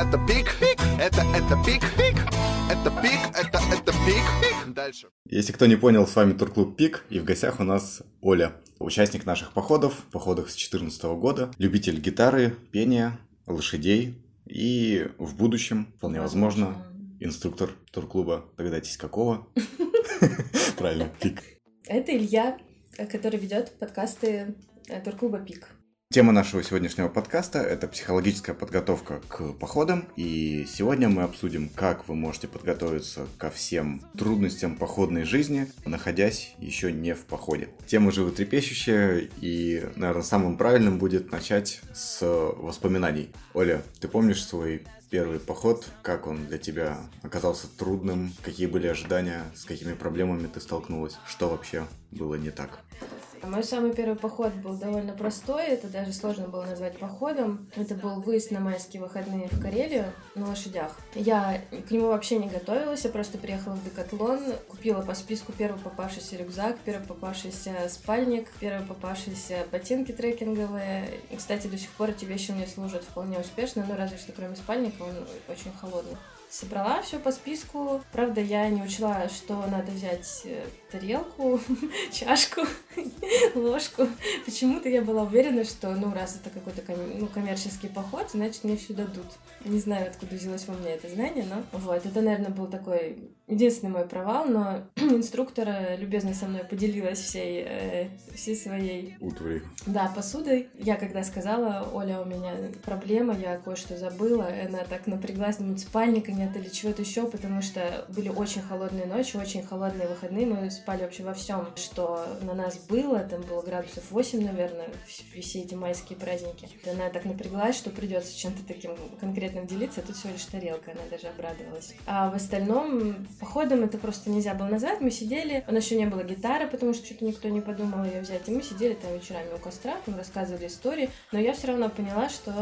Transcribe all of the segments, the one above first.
Это пик, пик, это, это пик, пик, это пик, это, это пик, пик. Дальше. Если кто не понял, с вами Турклуб Пик, и в гостях у нас Оля, участник наших походов, походах с 2014 года, любитель гитары, пения, лошадей и в будущем, вполне возможно, инструктор турклуба. Догадайтесь, какого? Правильно, Пик. Это Илья, который ведет подкасты э, Турклуба Пик. Тема нашего сегодняшнего подкаста – это психологическая подготовка к походам. И сегодня мы обсудим, как вы можете подготовиться ко всем трудностям походной жизни, находясь еще не в походе. Тема животрепещущая, и, наверное, самым правильным будет начать с воспоминаний. Оля, ты помнишь свой первый поход, как он для тебя оказался трудным, какие были ожидания, с какими проблемами ты столкнулась, что вообще было не так? Мой самый первый поход был довольно простой, это даже сложно было назвать походом. Это был выезд на майские выходные в Карелию на лошадях. Я к нему вообще не готовилась, я просто приехала в Декатлон, купила по списку первый попавшийся рюкзак, первый попавшийся спальник, первый попавшиеся ботинки трекинговые. И, кстати, до сих пор эти вещи мне служат вполне успешно, ну разве что кроме спальника он очень холодный. Собрала все по списку. Правда, я не учла, что надо взять э, тарелку, чашку, ложку. Почему-то я была уверена, что, ну, раз это какой-то ком- ну, коммерческий поход, значит, мне все дадут. Не знаю, откуда взялось во мне это знание, но вот, это, наверное, был такой единственный мой провал, но инструктор любезно со мной поделилась всей, э, всей своей... Утварью. Да, посудой. Я когда сказала, Оля, у меня проблема, я кое-что забыла, она так напряглась, думает, спальника нет или чего-то еще, потому что были очень холодные ночи, очень холодные выходные, мы спали вообще во всем, что на нас было, там было градусов 8, наверное, все эти майские праздники. Она так напряглась, что придется чем-то таким конкретным делиться, тут всего лишь тарелка, она даже обрадовалась. А в остальном, походом это просто нельзя было назвать, мы сидели, у нас еще не было гитары, потому что что-то никто не подумал ее взять, и мы сидели там вечерами у костра, там рассказывали истории, но я все равно поняла, что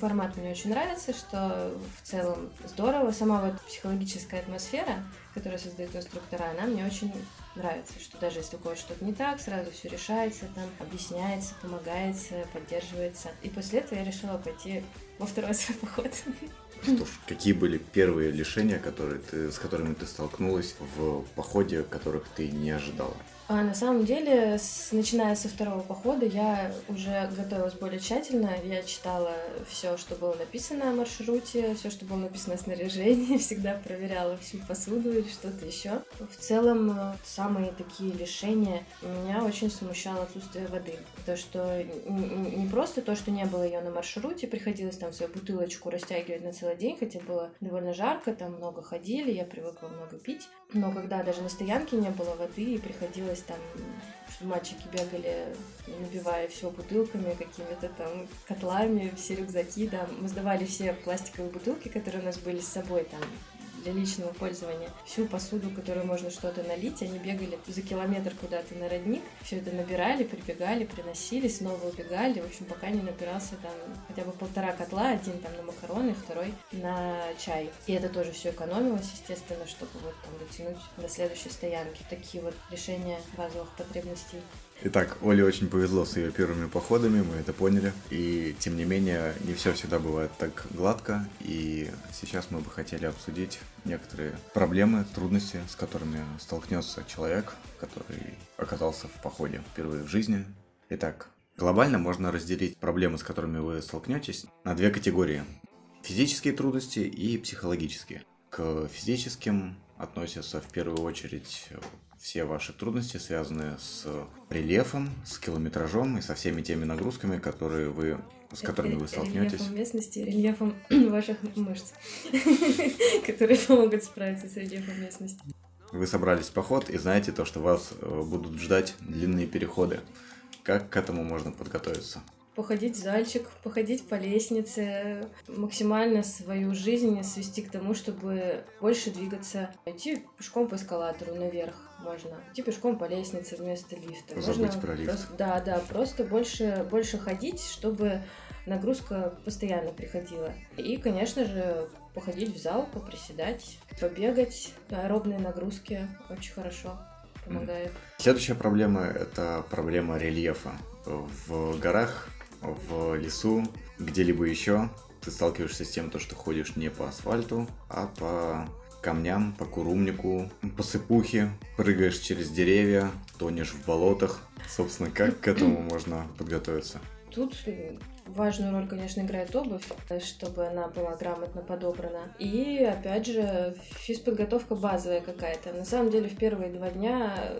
формат мне очень нравится, что в целом здорово, здорово. Сама вот психологическая атмосфера, которую создают инструктора, она мне очень нравится, что даже если у кого что-то не так, сразу все решается, там объясняется, помогается, поддерживается. И после этого я решила пойти во второй свой поход. Что ж, какие были первые лишения, которые ты, с которыми ты столкнулась в походе, которых ты не ожидала? А на самом деле, с, начиная со второго похода, я уже готовилась более тщательно. Я читала все, что было написано о маршруте, все, что было написано о снаряжении, всегда проверяла всю посуду или что-то еще. В целом, самые такие лишения меня очень смущало отсутствие воды. То, что не просто то, что не было ее на маршруте, приходилось там свою бутылочку растягивать на целый день, хотя было довольно жарко, там много ходили, я привыкла много пить. Но когда даже на стоянке не было воды и приходилось там, что мальчики бегали, набивая все бутылками, какими-то там котлами, все рюкзаки, да, мы сдавали все пластиковые бутылки, которые у нас были с собой, там, для личного пользования. Всю посуду, которую можно что-то налить, они бегали за километр куда-то на родник, все это набирали, прибегали, приносили, снова убегали, в общем, пока не набирался там хотя бы полтора котла, один там на макароны, второй на чай. И это тоже все экономилось, естественно, чтобы вот там дотянуть до следующей стоянки. Такие вот решения базовых потребностей Итак, Оле очень повезло с ее первыми походами, мы это поняли. И тем не менее, не все всегда бывает так гладко. И сейчас мы бы хотели обсудить некоторые проблемы, трудности, с которыми столкнется человек, который оказался в походе впервые в жизни. Итак, глобально можно разделить проблемы, с которыми вы столкнетесь, на две категории. Физические трудности и психологические. К физическим относятся в первую очередь все ваши трудности, связанные с рельефом, с километражом и со всеми теми нагрузками, которые вы, с которыми вы столкнетесь. Рельефом местности, рельефом ваших мышц, которые помогут справиться с рельефом местности. Вы собрались в поход и знаете то, что вас э, будут ждать длинные переходы. Как к этому можно подготовиться? походить в зальчик, походить по лестнице, максимально свою жизнь свести к тому, чтобы больше двигаться, идти пешком по эскалатору наверх можно, идти пешком по лестнице вместо лифта. Забыть можно про лифт. Просто, да, да, просто больше, больше ходить, чтобы нагрузка постоянно приходила. И, конечно же, походить в зал, поприседать, побегать. Аэробные нагрузки очень хорошо помогает. Следующая проблема – это проблема рельефа. В горах в лесу, где-либо еще, ты сталкиваешься с тем, то, что ходишь не по асфальту, а по камням, по курумнику, по сыпухе, прыгаешь через деревья, тонешь в болотах. Собственно, как к этому можно подготовиться? Тут важную роль, конечно, играет обувь, чтобы она была грамотно подобрана. И, опять же, физподготовка базовая какая-то. На самом деле, в первые два дня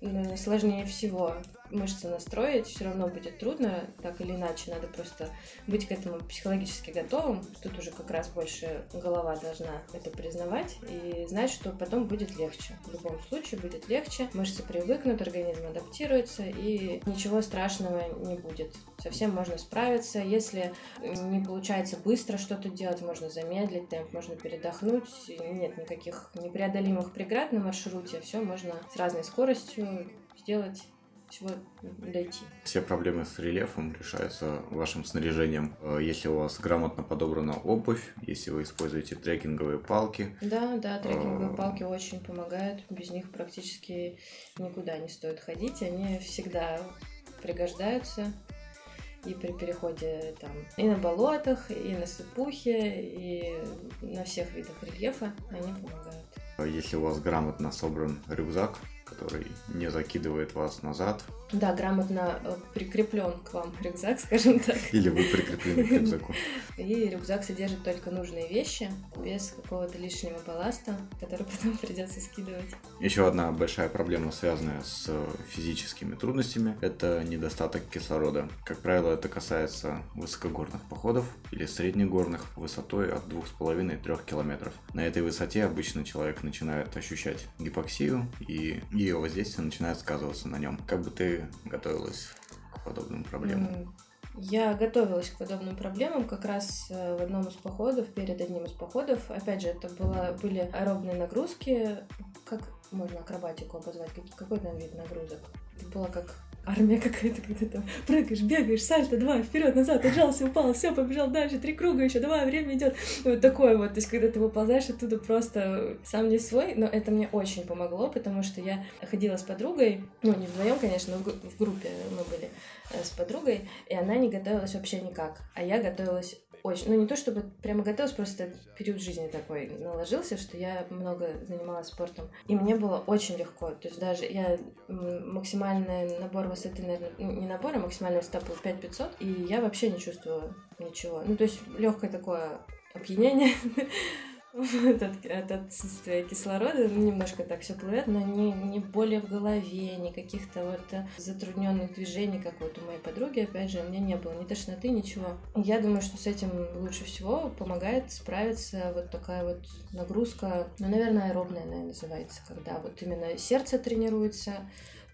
наверное, сложнее всего мышцы настроить, все равно будет трудно, так или иначе, надо просто быть к этому психологически готовым. Тут уже как раз больше голова должна это признавать и знать, что потом будет легче. В любом случае будет легче, мышцы привыкнут, организм адаптируется и ничего страшного не будет. Совсем можно справиться. Если не получается быстро что-то делать, можно замедлить темп, можно передохнуть. Нет никаких непреодолимых преград на маршруте. Все можно с разной скоростью сделать всего дойти. Все проблемы с рельефом решаются вашим снаряжением. Э, если у вас грамотно подобрана обувь, если вы используете трекинговые палки. Да, да, трекинговые э, палки очень помогают. Без них практически никуда не стоит ходить. Они всегда пригождаются и при переходе там и на болотах, и на сыпухе, и на всех видах рельефа они помогают. Э, если у вас грамотно собран рюкзак, который не закидывает вас назад. Да, грамотно э, прикреплен к вам рюкзак, скажем так. Или вы прикреплены к рюкзаку. И рюкзак содержит только нужные вещи, без какого-то лишнего балласта, который потом придется скидывать. Еще одна большая проблема, связанная с физическими трудностями, это недостаток кислорода. Как правило, это касается высокогорных походов или среднегорных высотой от 2,5-3 километров. На этой высоте обычно человек начинает ощущать гипоксию и ее воздействие начинает сказываться на нем. Как бы ты готовилась к подобным проблемам? Я готовилась к подобным проблемам как раз э, в одном из походов, перед одним из походов. Опять же, это было, были аэробные нагрузки. Как можно акробатику обозвать? Какой там вид нагрузок? Это было как армия какая-то, когда там прыгаешь, бегаешь, сальто, два, вперед, назад, отжался, упал, все, побежал дальше, три круга еще, давай, время идет. Вот такое вот, то есть, когда ты выползаешь оттуда просто сам не свой, но это мне очень помогло, потому что я ходила с подругой, ну, не вдвоем, конечно, но в группе мы были э, с подругой, и она не готовилась вообще никак, а я готовилась очень, ну не то чтобы прямо готовилась, просто период жизни такой наложился, что я много занималась спортом. И мне было очень легко. То есть даже я максимальный набор высоты, наверное, ну, не набор, а максимальный высота был 5500, и я вообще не чувствовала ничего. Ну то есть легкое такое опьянение. от, от отсутствия кислорода, ну, немножко так все плывет, но не, не боли в голове, ни каких-то вот э, затрудненных движений, как вот у моей подруги, опять же, у меня не было ни тошноты, ничего. Я думаю, что с этим лучше всего помогает справиться вот такая вот нагрузка, ну, наверное, аэробная, наверное, называется, когда вот именно сердце тренируется,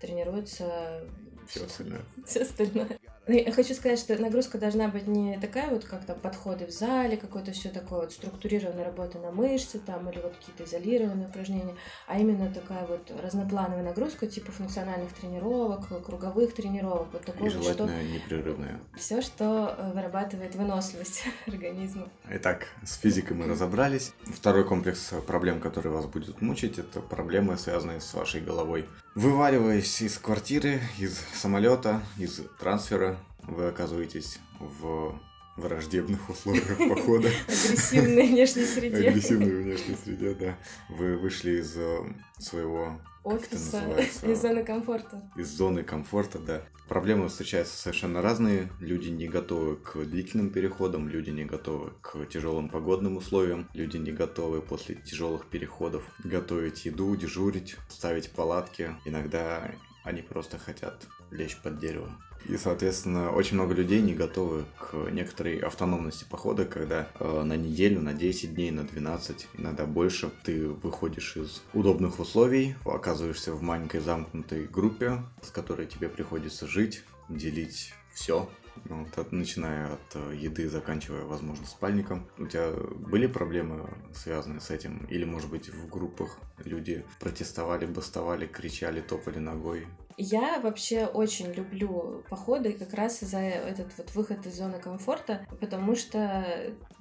тренируется все остальное. Все остальное. Ну, я хочу сказать, что нагрузка должна быть не такая вот, как там подходы в зале, какое-то все такое вот структурированная работа на мышцы там или вот какие-то изолированные упражнения, а именно такая вот разноплановая нагрузка типа функциональных тренировок, круговых тренировок, вот такое И желательно что... непрерывная. Все, что э, вырабатывает выносливость организма. Итак, с физикой мы разобрались. Второй комплекс проблем, который вас будет мучить, это проблемы, связанные с вашей головой. Вываливаясь из квартиры, из самолета, из трансфера, вы оказываетесь в враждебных условиях похода. Агрессивной внешней среде. Агрессивной внешней среде, да. Вы вышли из э, своего офиса, из зоны комфорта. Из зоны комфорта, да. Проблемы встречаются совершенно разные. Люди не готовы к длительным переходам, люди не готовы к тяжелым погодным условиям, люди не готовы после тяжелых переходов готовить еду, дежурить, ставить палатки. Иногда они просто хотят лечь под дерево. И, соответственно, очень много людей не готовы к некоторой автономности похода, когда э, на неделю, на 10 дней, на 12, иногда больше, ты выходишь из удобных условий, оказываешься в маленькой замкнутой группе, с которой тебе приходится жить, делить все, ну, вот, от, начиная от э, еды, заканчивая, возможно, спальником. У тебя были проблемы, связанные с этим? Или, может быть, в группах люди протестовали, бастовали, кричали, топали ногой? Я вообще очень люблю походы как раз за этот вот выход из зоны комфорта, потому что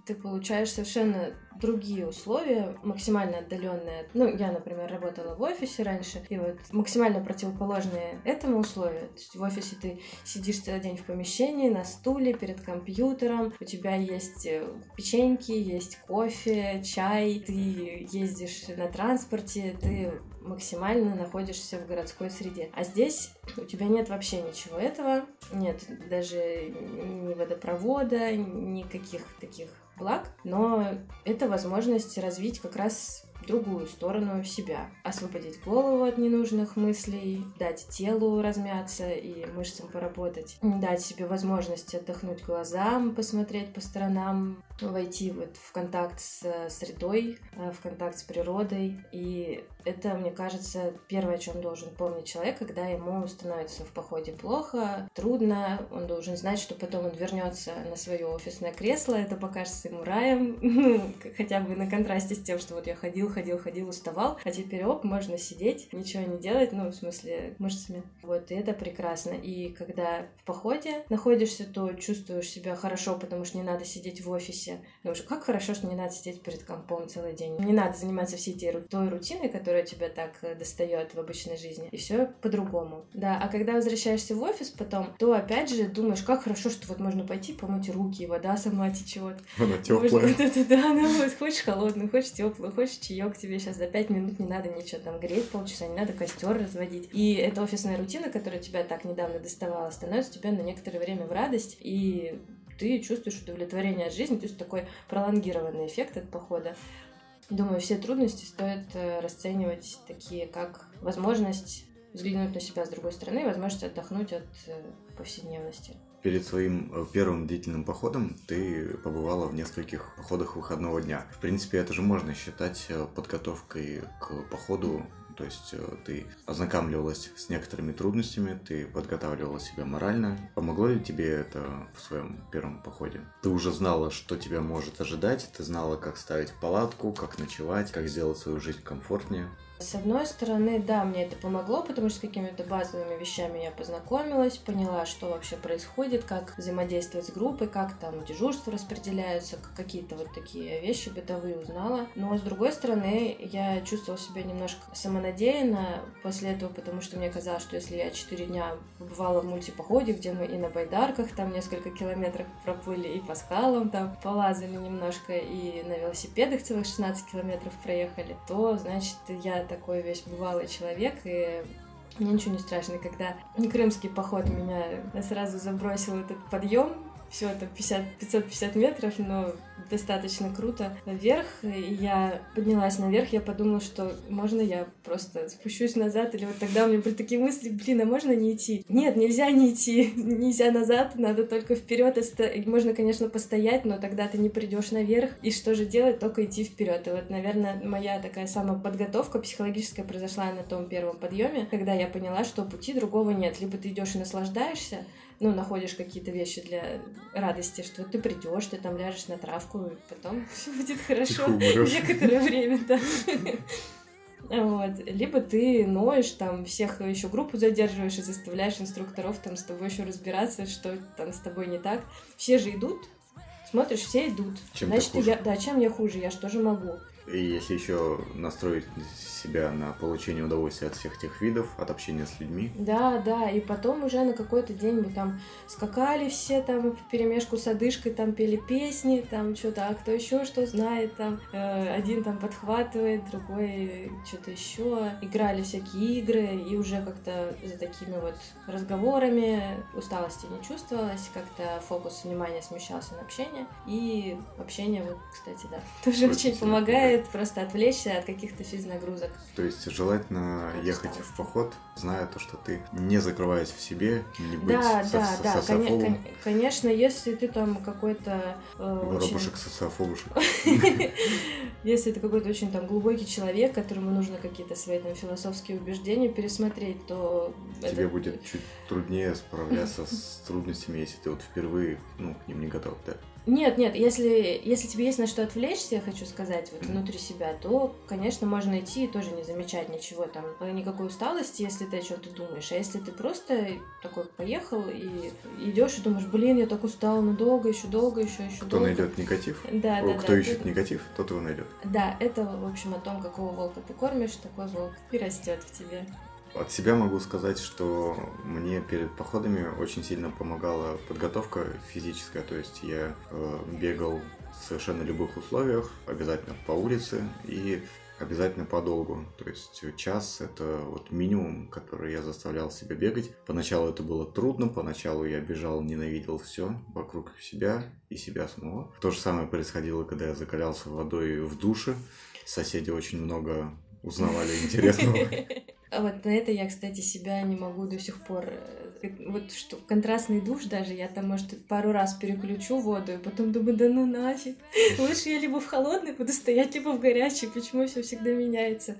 ты получаешь совершенно другие условия, максимально отдаленные. Ну, я, например, работала в офисе раньше, и вот максимально противоположные этому условию. То есть в офисе ты сидишь целый день в помещении, на стуле, перед компьютером, у тебя есть э, печеньки, есть кофе, чай, ты ездишь на транспорте, ты максимально находишься в городской среде. А здесь у тебя нет вообще ничего этого, нет даже ни водопровода, никаких таких благ, но это возможность развить как раз другую сторону себя. Освободить голову от ненужных мыслей, дать телу размяться и мышцам поработать, дать себе возможность отдохнуть глазам, посмотреть по сторонам, войти вот в контакт с средой, э, в контакт с природой. И это, мне кажется, первое, о чем должен помнить человек, когда ему становится в походе плохо, трудно, он должен знать, что потом он вернется на свое офисное кресло, это покажется ему раем, хотя бы на контрасте с тем, что вот я ходил, ходил, ходил, уставал, а теперь оп, можно сидеть, ничего не делать, ну, в смысле, мышцами. Вот, и это прекрасно. И когда в походе находишься, то чувствуешь себя хорошо, потому что не надо сидеть в офисе. Думаешь, как хорошо, что не надо сидеть перед компом целый день. Не надо заниматься всей этой той рутиной, которая тебя так э, достает в обычной жизни. И все по-другому. Да, а когда возвращаешься в офис потом, то опять же думаешь, как хорошо, что вот можно пойти помыть руки, и вода сама течет. Она теплая. Да-да-да, ну вот хочешь холодную, хочешь теплую, хочешь чаек тебе сейчас за пять минут не надо ничего там греть полчаса, не надо костер разводить. И эта офисная рутина, которая тебя так недавно доставала, становится тебе на некоторое время в радость, и ты чувствуешь удовлетворение от жизни, то есть такой пролонгированный эффект от похода. Думаю, все трудности стоит э, расценивать такие, как возможность взглянуть на себя с другой стороны, возможность отдохнуть от э, повседневности. Перед своим э, первым длительным походом ты побывала в нескольких походах выходного дня. В принципе, это же можно считать э, подготовкой к походу то есть ты ознакомливалась с некоторыми трудностями, ты подготавливала себя морально. Помогло ли тебе это в своем первом походе? Ты уже знала, что тебя может ожидать, ты знала, как ставить палатку, как ночевать, как сделать свою жизнь комфортнее. С одной стороны, да, мне это помогло, потому что с какими-то базовыми вещами я познакомилась, поняла, что вообще происходит, как взаимодействовать с группой, как там дежурства распределяются, какие-то вот такие вещи бытовые узнала. Но с другой стороны, я чувствовала себя немножко самонадеянно после этого, потому что мне казалось, что если я 4 дня побывала в мультипоходе, где мы и на байдарках там несколько километров проплыли, и по скалам там полазали немножко, и на велосипедах целых 16 километров проехали, то, значит, я такой весь бывалый человек, и мне ничего не страшно, когда крымский поход меня сразу забросил этот подъем, все это 50, 550 метров, но достаточно круто наверх. И я поднялась наверх, я подумала, что можно я просто спущусь назад, или вот тогда у меня были такие мысли, блин, а можно не идти? Нет, нельзя не идти, нельзя назад, надо только вперед. Можно, конечно, постоять, но тогда ты не придешь наверх. И что же делать? Только идти вперед. И вот, наверное, моя такая самая подготовка психологическая произошла на том первом подъеме, когда я поняла, что пути другого нет. Либо ты идешь и наслаждаешься, ну, находишь какие-то вещи для радости, что ты придешь, ты там ляжешь на травку, и потом все будет хорошо некоторое время, да. Вот. Либо ты ноешь, там, всех еще группу задерживаешь и заставляешь инструкторов там с тобой еще разбираться, что там с тобой не так. Все же идут, смотришь, все идут. Чем Значит, я, да, чем я хуже, я же могу? И если еще настроить себя на получение удовольствия от всех тех видов, от общения с людьми. Да, да, и потом уже на какой-то день мы там скакали все там в перемешку с одышкой, там пели песни, там что-то, а кто еще что знает, там э, один там подхватывает, другой что-то еще. Играли всякие игры, и уже как-то за такими вот разговорами усталости не чувствовалось, как-то фокус внимания смещался на общение. И общение, вот, кстати, да, тоже очень помогает помогает просто отвлечься от каких-то физнагрузок. То есть желательно как ехать усталость. в поход, зная то, что ты не закрываясь в себе, не быть да, со- да, со- да, социофобом. конечно, если ты там какой-то э, Воробушек социофобушек. Если ты какой-то очень там глубокий человек, которому нужно какие-то свои там философские убеждения пересмотреть, то тебе будет чуть труднее справляться с трудностями, если ты вот впервые, ну, к ним не готов, да. Нет, нет, если, если тебе есть на что отвлечься, я хочу сказать, вот внутри себя, то, конечно, можно идти и тоже не замечать ничего там, никакой усталости, если ты о чем-то думаешь. А если ты просто такой поехал и идешь и думаешь, блин, я так устал, ну долго, еще долго, еще, еще Кто долго. найдет негатив? Да, да, Кто да. ищет ты- негатив, тот его найдет. Да, это, в общем, о том, какого волка ты кормишь, такой волк и растет в тебе. От себя могу сказать, что мне перед походами очень сильно помогала подготовка физическая, то есть я э, бегал в совершенно любых условиях, обязательно по улице и обязательно подолгу. То есть час это вот минимум, который я заставлял себя бегать. Поначалу это было трудно, поначалу я бежал, ненавидел все вокруг себя и себя самого. То же самое происходило, когда я закалялся водой в душе. Соседи очень много узнавали интересного. А вот на это я, кстати, себя не могу до сих пор. Вот что контрастный душ даже, я там, может, пару раз переключу воду, и потом думаю, да ну нафиг. Лучше я либо в холодной буду стоять, либо в горячей. Почему все всегда меняется?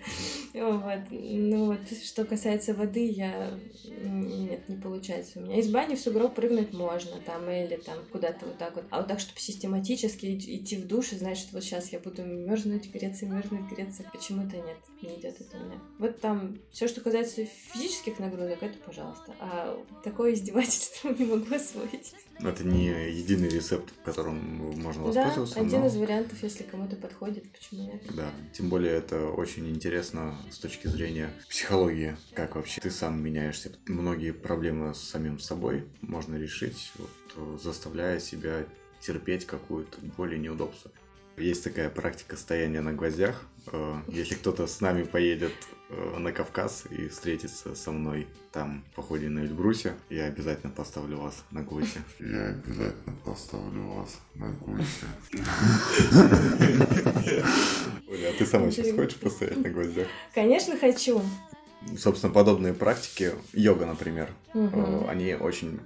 Вот. Ну вот, что касается воды, я... Нет, не получается у меня. Из бани в сугроб прыгнуть можно, там, или там куда-то вот так вот. А вот так, чтобы систематически идти в душ и знать, что вот сейчас я буду мерзнуть, греться, мерзнуть, греться, почему-то нет, не идет это у меня. Вот там все, что касается физических нагрузок, это пожалуйста. А такое издевательство не могу освоить. Это не единый рецепт, которым можно Да, воспользоваться. один но- из вариантов, если кому-то подходит, почему нет? Да, тем более это очень интересно с точки зрения психологии, как вообще ты сам меняешься. Многие проблемы с самим собой можно решить, вот, заставляя себя терпеть какую-то боль и неудобство. Есть такая практика стояния на гвоздях. Э, Если кто-то с нами поедет на Кавказ и встретится со мной там в походе на Эльбрусе, я обязательно поставлю вас на гвозди. Я обязательно поставлю вас на гуся. Оля, а ты сама сейчас хочешь постоять на гвоздях? Конечно, хочу. Собственно, подобные практики, йога, например, э, они очень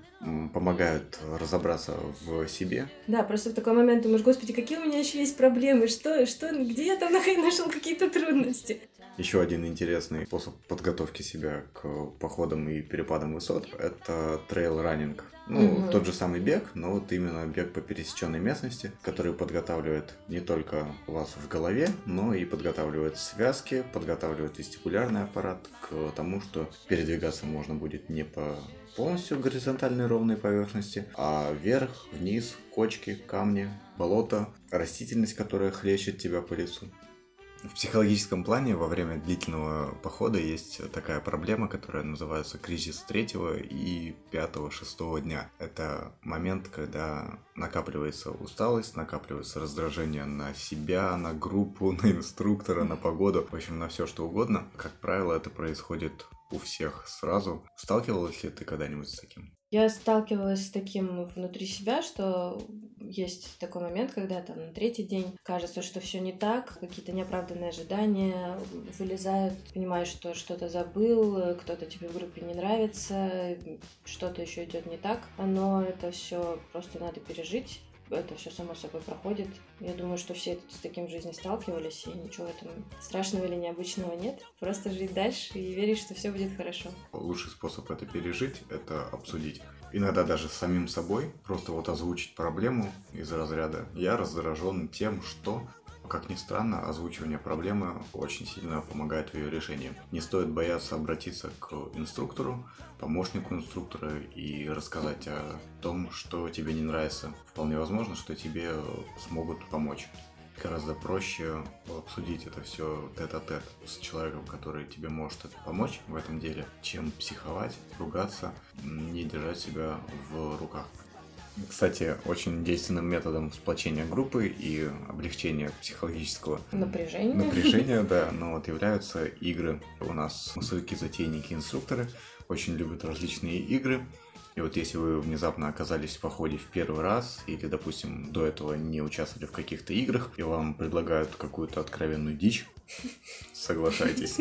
помогают разобраться в себе. Да, просто в такой момент думаешь, господи, какие у меня еще есть проблемы, что, что, где я там нашел какие-то трудности? Еще один интересный способ подготовки себя к походам и перепадам высот – это трейл-раннинг. Ну, Мгм. тот же самый бег, но вот именно бег по пересеченной местности, который подготавливает не только вас в голове, но и подготавливает связки, подготавливает вестибулярный аппарат к тому, что передвигаться можно будет не по полностью горизонтальной ровной поверхности, а вверх, вниз, кочки, камни, болото, растительность, которая хлещет тебя по лицу. В психологическом плане во время длительного похода есть такая проблема, которая называется кризис третьего и пятого, шестого дня. Это момент, когда накапливается усталость, накапливается раздражение на себя, на группу, на инструктора, на погоду, в общем, на все что угодно. Как правило, это происходит у всех сразу. Сталкивалась ли ты когда-нибудь с таким? Я сталкивалась с таким внутри себя, что есть такой момент, когда там на третий день кажется, что все не так, какие-то неоправданные ожидания вылезают, понимаешь, что что-то забыл, кто-то тебе в группе не нравится, что-то еще идет не так, но это все просто надо пережить. Это все само собой проходит. Я думаю, что все с таким в жизни сталкивались, и ничего в этом страшного или необычного нет. Просто жить дальше и верить, что все будет хорошо. Лучший способ это пережить – это обсудить. Иногда даже с самим собой, просто вот озвучить проблему из разряда «я раздражен тем, что…» Как ни странно, озвучивание проблемы очень сильно помогает в ее решении. Не стоит бояться обратиться к инструктору, помощнику инструктора и рассказать о том, что тебе не нравится. Вполне возможно, что тебе смогут помочь. Гораздо проще обсудить это все тет-а-тет с человеком, который тебе может это помочь в этом деле, чем психовать, ругаться, не держать себя в руках. Кстати, очень действенным методом сплочения группы и облегчения психологического Напряжение. напряжения, да, но вот являются игры. У нас массовики, затейники, инструкторы очень любят различные игры. И вот если вы внезапно оказались в походе в первый раз, или, допустим, до этого не участвовали в каких-то играх, и вам предлагают какую-то откровенную дичь, соглашайтесь.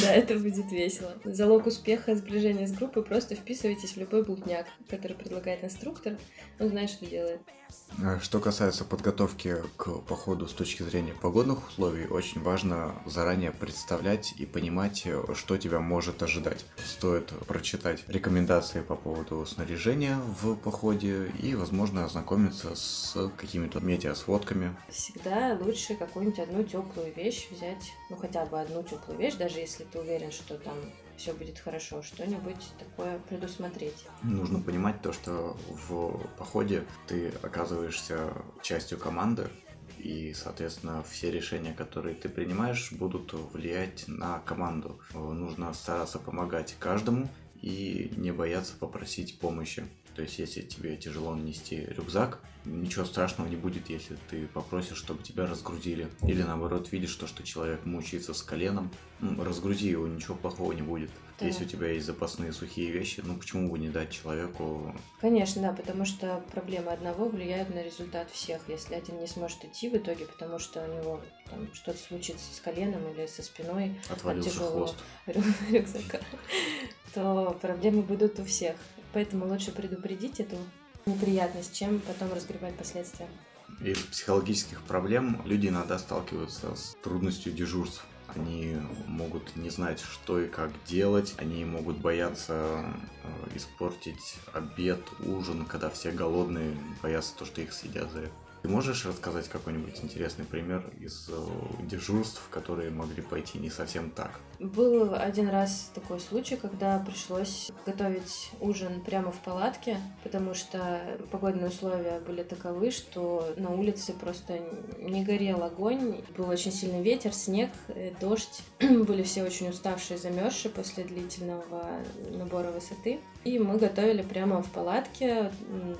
Да, это будет весело. Залог успеха сближения с группой просто вписывайтесь в любой блудняк, который предлагает инструктор. Он знает, что делает. А Что касается подготовки к походу с точки зрения погодных условий, очень важно заранее представлять и понимать, что тебя может ожидать. Стоит прочитать рекомендации по поводу снаряжения в походе и, возможно, ознакомиться с какими-то метеосводками. Всегда лучше какую-нибудь одну теплую вещь взять, ну хотя бы одну теплую вещь, даже если ты уверен, что там все будет хорошо, что-нибудь такое предусмотреть. Нужно понимать то, что в походе ты оказываешься частью команды, и, соответственно, все решения, которые ты принимаешь, будут влиять на команду. Нужно стараться помогать каждому и не бояться попросить помощи. То есть, если тебе тяжело нести рюкзак, ничего страшного не будет, если ты попросишь, чтобы тебя разгрузили. Или наоборот, видишь то, что человек мучается с коленом, ну, разгрузи его, ничего плохого не будет. Да. Если у тебя есть запасные сухие вещи, ну почему бы не дать человеку... Конечно, да, потому что проблемы одного влияют на результат всех. Если один не сможет идти в итоге, потому что у него там что-то случится с коленом или со спиной Отвалился от тяжелого хвост. рюкзака, то проблемы будут у всех. Поэтому лучше предупредить эту неприятность, чем потом разгребать последствия. Из психологических проблем люди иногда сталкиваются с трудностью дежурств. Они могут не знать, что и как делать, они могут бояться э, испортить обед, ужин, когда все голодные, боятся то, что их съедят за это. Ты можешь рассказать какой-нибудь интересный пример из э, дежурств, которые могли пойти не совсем так? Был один раз такой случай, когда пришлось готовить ужин прямо в палатке, потому что погодные условия были таковы, что на улице просто не горел огонь. Был очень сильный ветер, снег, э, дождь. Были все очень уставшие, замерзшие после длительного набора высоты. И мы готовили прямо в палатке,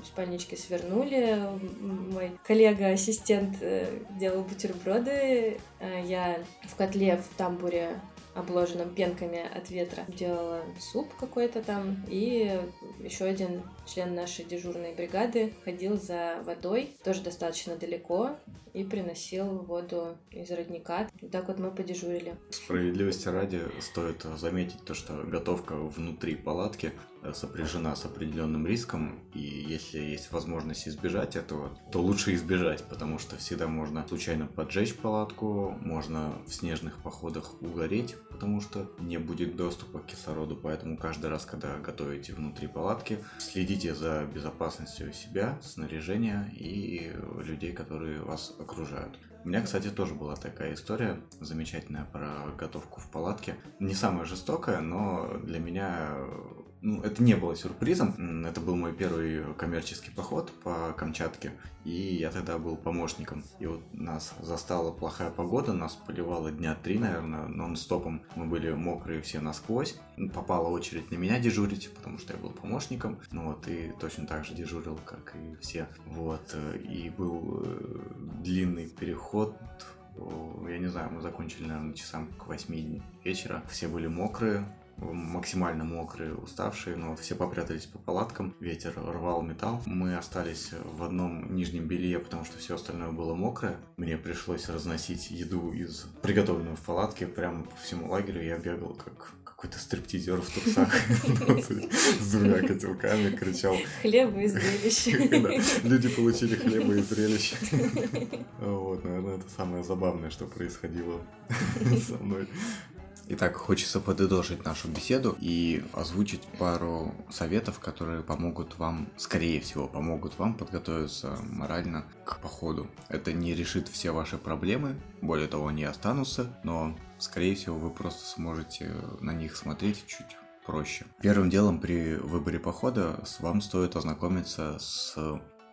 спальнички свернули. Мой коллега-ассистент э, делал бутерброды. Э, я в котле в тамбуре обложенном пенками от ветра. Делала суп какой-то там. И еще один член нашей дежурной бригады ходил за водой, тоже достаточно далеко, и приносил воду из родника. Так вот мы подежурили. Справедливости ради стоит заметить то, что готовка внутри палатки сопряжена с определенным риском, и если есть возможность избежать этого, то лучше избежать, потому что всегда можно случайно поджечь палатку, можно в снежных походах угореть, потому что не будет доступа к кислороду, поэтому каждый раз, когда готовите внутри палатки, следите за безопасностью себя, снаряжения и людей, которые вас окружают. У меня, кстати, тоже была такая история замечательная про готовку в палатке. Не самая жестокая, но для меня ну, это не было сюрпризом. Это был мой первый коммерческий поход по Камчатке, и я тогда был помощником. И вот нас застала плохая погода, нас поливало дня три, наверное, нон-стопом. Мы были мокрые все насквозь. Попала очередь на меня дежурить, потому что я был помощником. Ну вот, и точно так же дежурил, как и все. Вот, и был э, длинный переход я не знаю, мы закончили, наверное, часам к 8 вечера. Все были мокрые, максимально мокрые, уставшие, но все попрятались по палаткам, ветер рвал металл. Мы остались в одном нижнем белье, потому что все остальное было мокрое. Мне пришлось разносить еду из приготовленную в палатке прямо по всему лагерю. Я бегал как какой-то стриптизер в трусах с двумя котелками, кричал. Хлеба и зрелищ. Люди получили хлеба и зрелищ. Вот, наверное, это самое забавное, что происходило со мной. Итак, хочется подытожить нашу беседу и озвучить пару советов, которые помогут вам, скорее всего, помогут вам подготовиться морально к походу. Это не решит все ваши проблемы, более того, они останутся, но, скорее всего, вы просто сможете на них смотреть чуть проще. Первым делом при выборе похода с вам стоит ознакомиться с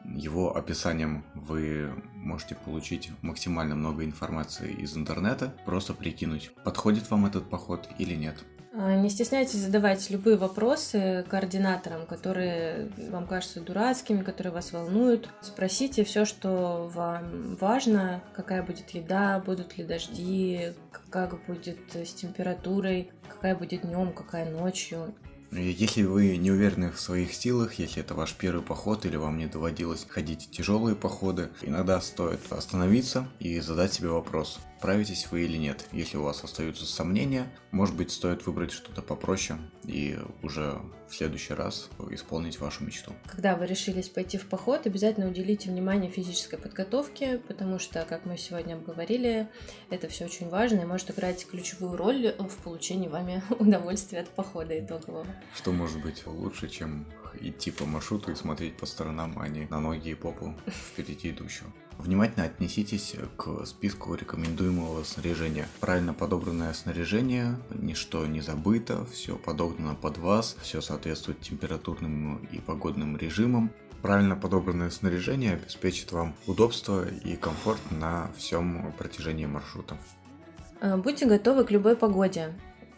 его описанием вы можете получить максимально много информации из интернета, просто прикинуть, подходит вам этот поход или нет. А, не стесняйтесь задавать любые вопросы координаторам, которые вам кажутся дурацкими, которые вас волнуют. Спросите все, что вам важно, какая будет еда, будут ли дожди, как будет с температурой, какая будет днем, какая ночью. Если вы не уверены в своих силах, если это ваш первый поход или вам не доводилось ходить тяжелые походы, иногда стоит остановиться и задать себе вопрос, справитесь вы или нет. Если у вас остаются сомнения, может быть, стоит выбрать что-то попроще и уже в следующий раз исполнить вашу мечту. Когда вы решились пойти в поход, обязательно уделите внимание физической подготовке, потому что, как мы сегодня обговорили, это все очень важно и может играть ключевую роль в получении вами удовольствия от похода итогового. Что может быть лучше, чем идти по маршруту и смотреть по сторонам, а не на ноги и попу впереди идущего. Внимательно отнеситесь к списку рекомендуемого снаряжения. Правильно подобранное снаряжение, ничто не забыто, все подогнано под вас, все соответствует температурным и погодным режимам. Правильно подобранное снаряжение обеспечит вам удобство и комфорт на всем протяжении маршрута. Э, будьте готовы к любой погоде.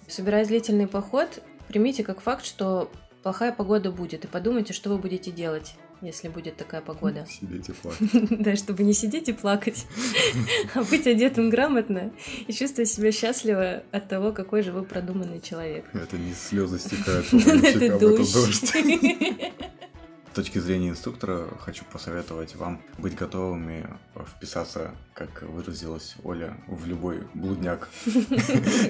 Собирая длительный поход, примите как факт, что плохая погода будет, и подумайте, что вы будете делать если будет такая погода. Сидеть и плакать. Да, чтобы не сидеть и плакать, а быть одетым грамотно и чувствовать себя счастливо от того, какой же вы продуманный человек. Это не слезы стекают это дождь. С точки зрения инструктора хочу посоветовать вам быть готовыми вписаться, как выразилась Оля, в любой блудняк,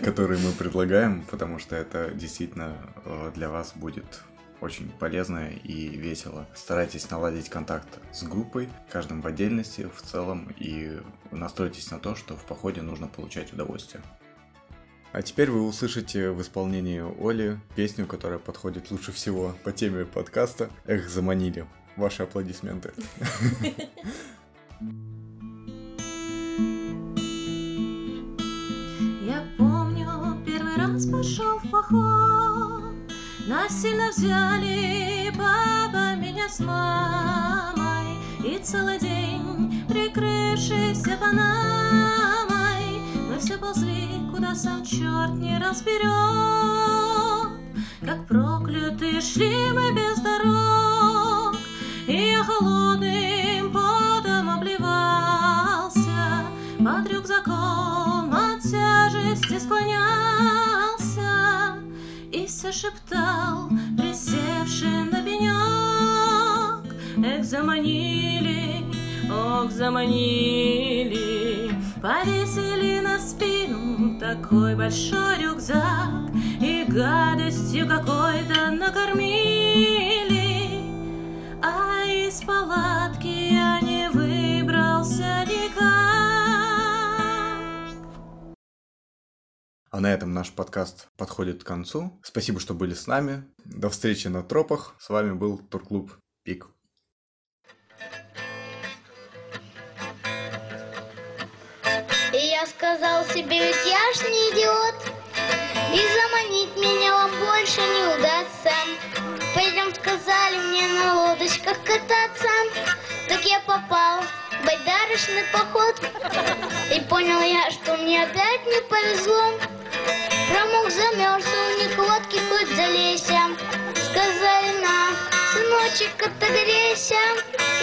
который мы предлагаем, потому что это действительно э, для вас будет очень полезно и весело. Старайтесь наладить контакт с группой, каждым в отдельности, в целом, и настройтесь на то, что в походе нужно получать удовольствие. А теперь вы услышите в исполнении Оли песню, которая подходит лучше всего по теме подкаста «Эх, заманили». Ваши аплодисменты. Я помню, первый раз пошел в поход, Насильно взяли папа меня с мамой, И целый день, прикрывшись панамой, Мы все ползли, куда сам черт не разберет. Как проклятые шли мы без дорог, И я холодным потом обливался, Под рюкзаком от тяжести склонялся, И все шептал, присевший на пенек, Эх, заманили, ох, заманили, Повесили на спину такой большой рюкзак И гадостью какой-то накормили, А из палатки я не выбрался никак. На этом наш подкаст подходит к концу. Спасибо, что были с нами. До встречи на тропах. С вами был Турклуб Пик. Я сказал себе, ведь я ж не идиот И заманить меня вам больше не удастся Пойдем, сказали мне на лодочках кататься Так я попал байдарочный поход И понял я, что мне опять не повезло Промок замерз, у них лодки хоть залейся. Сказали на, сыночек, отогрейся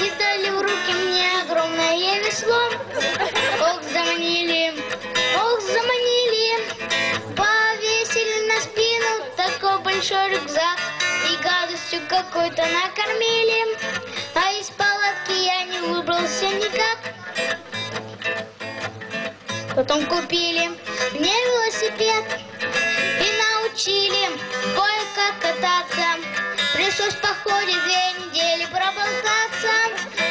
И дали в руки мне огромное весло. Ох, заманили, ох, заманили. Повесили на спину такой большой рюкзак. И гадостью какой-то накормили. А из палатки я не выбрался никак. Потом купили мне велосипед и научили кое-как кататься. Пришлось в походе две недели проболтаться.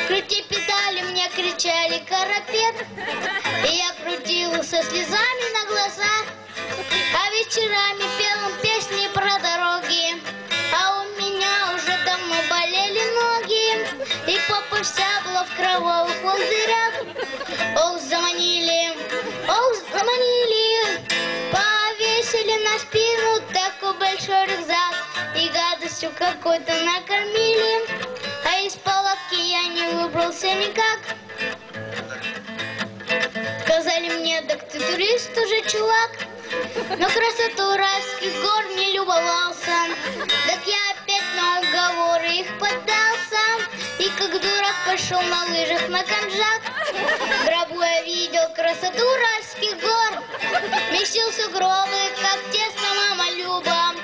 Крути педали, мне кричали карапет. И я крутил слезами на глазах, а вечерами пел им песни про дороги. А у меня уже давно болели ноги, и попа вся была в кровавых волдырях. Ох, заманили, ох, заманили, на спину такой большой рюкзак и гадостью какой-то накормили, а из палатки я не выбрался никак. Сказали мне, так ты турист уже, чувак, но красоту райских гор не любовался. Так я на уговоры их сам И как дурак пошел на лыжах на конжак Гробу я видел красоту Уральских гор. Месился гробы как тесно мама Люба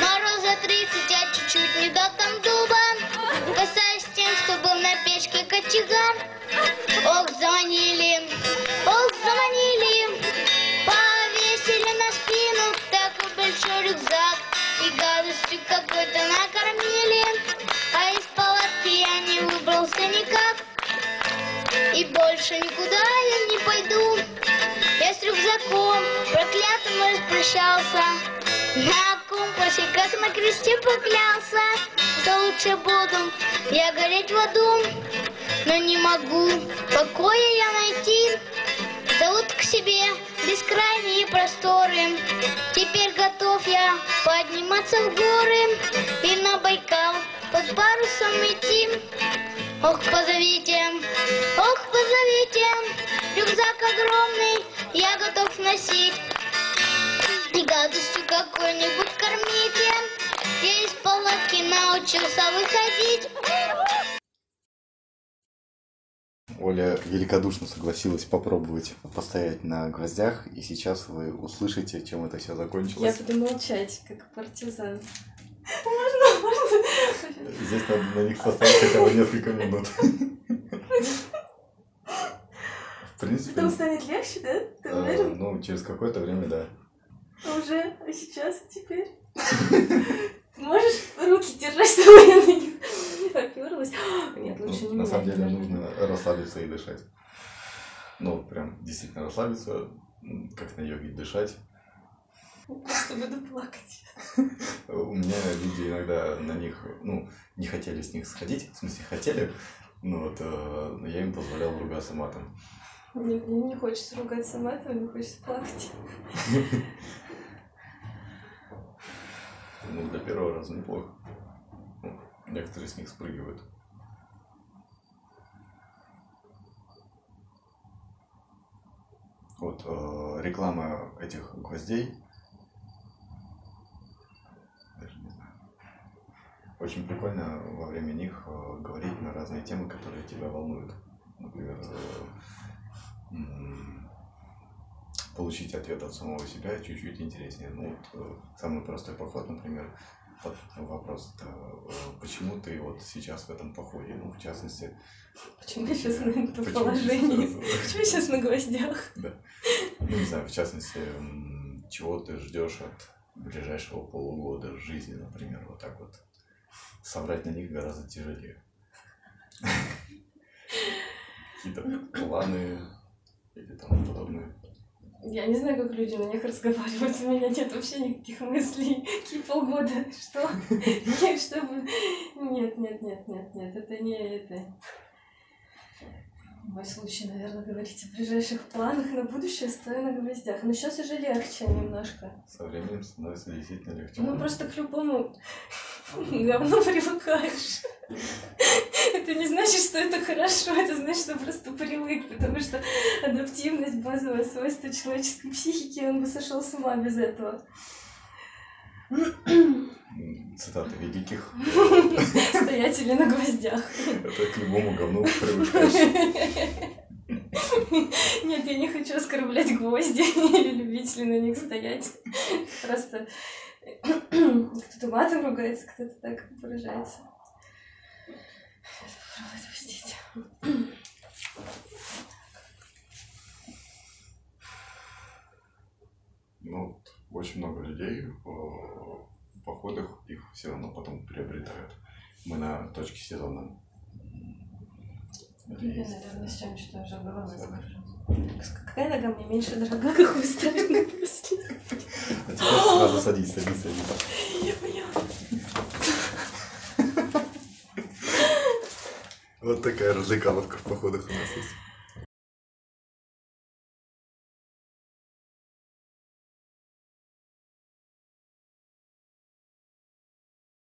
Мороза тридцать, я чуть-чуть не до там дуба Касаясь тем, что был на печке кочегар. Ох, звонили, ох, звонили. Повесили на спину такой большой рюкзак заманили, какой-то накормили, а из палатки я не выбрался никак. И больше никуда я не пойду. Я с рюкзаком проклятым распрощался. На компасе, как на кресте поклялся, что лучше буду я гореть в аду, но не могу покоя я найти. Зовут к себе бескрайние просторы. Теперь готов я подниматься в горы и на Байкал под парусом идти. Ох, позовите, ох, позовите, рюкзак огромный я готов носить. И гадостью какой-нибудь кормите, я из палатки научился выходить. Оля великодушно согласилась попробовать постоять на гвоздях, и сейчас вы услышите, чем это все Я закончилось. буду молчать, как партизан. Здесь надо на них поставить хотя бы несколько минут. В принципе, Потом станет легче, да? Ты э, уверен? ну, через какое-то время, да. Уже? А сейчас? А теперь? Можешь руки держать, чтобы я на них оперлась? Нет, лучше не Ну, На самом деле нужно расслабиться и дышать. Ну, прям действительно расслабиться, как на йоге дышать. Просто буду плакать. У меня люди иногда на них, ну, не хотели с них сходить, в смысле хотели, но вот э, я им позволял ругаться матом. Мне, мне не хочется ругаться матом, мне хочется плакать. Ну, для первого раза неплохо. Некоторые с них спрыгивают. Вот э, реклама этих гвоздей. Очень прикольно во время них э, говорить на разные темы, которые тебя волнуют. Например, э, получить ответ от самого себя чуть-чуть интереснее. Ну, вот, э, самый простой поход, например, вопрос, э, почему ты вот сейчас в этом походе? Ну, в частности... Почему я сейчас на этом положении? Почему я сейчас на гвоздях? Ну, не знаю, в частности, чего ты ждешь от ближайшего полугода жизни, например, вот так вот. Собрать на них гораздо тяжелее. Какие-то планы или тому подобное. Я не знаю, как люди на них разговаривают. У меня нет вообще никаких мыслей. Какие полгода? Что? Нет, чтобы... Нет, нет, нет, нет, нет. Это не это. Мой случай, наверное, говорить о ближайших планах на будущее, стоя на гвоздях. Но сейчас уже легче немножко. Со временем становится действительно легче. Ну, просто к любому говну привыкаешь. Это не значит, что это хорошо, это значит, что просто привык, потому что адаптивность базовое свойство человеческой психики, он бы сошел с ума без этого. Цитаты великих. Стоятели на гвоздях. Это к любому говну привыкаешь. Нет, я не хочу оскорблять гвозди или любителей на них стоять. Просто кто-то матом ругается, кто-то так выражается. Попробую отпустить. Ну, очень много людей э, в походах их все равно потом приобретают. Мы на точке сезона. Это есть. наверное, с чем что уже головой скажу. Какая нога мне меньше дорога, как вы ставили мысли? А теперь сразу садись, садись, садись. Я поняла. Вот такая развлекаловка в походах у нас есть.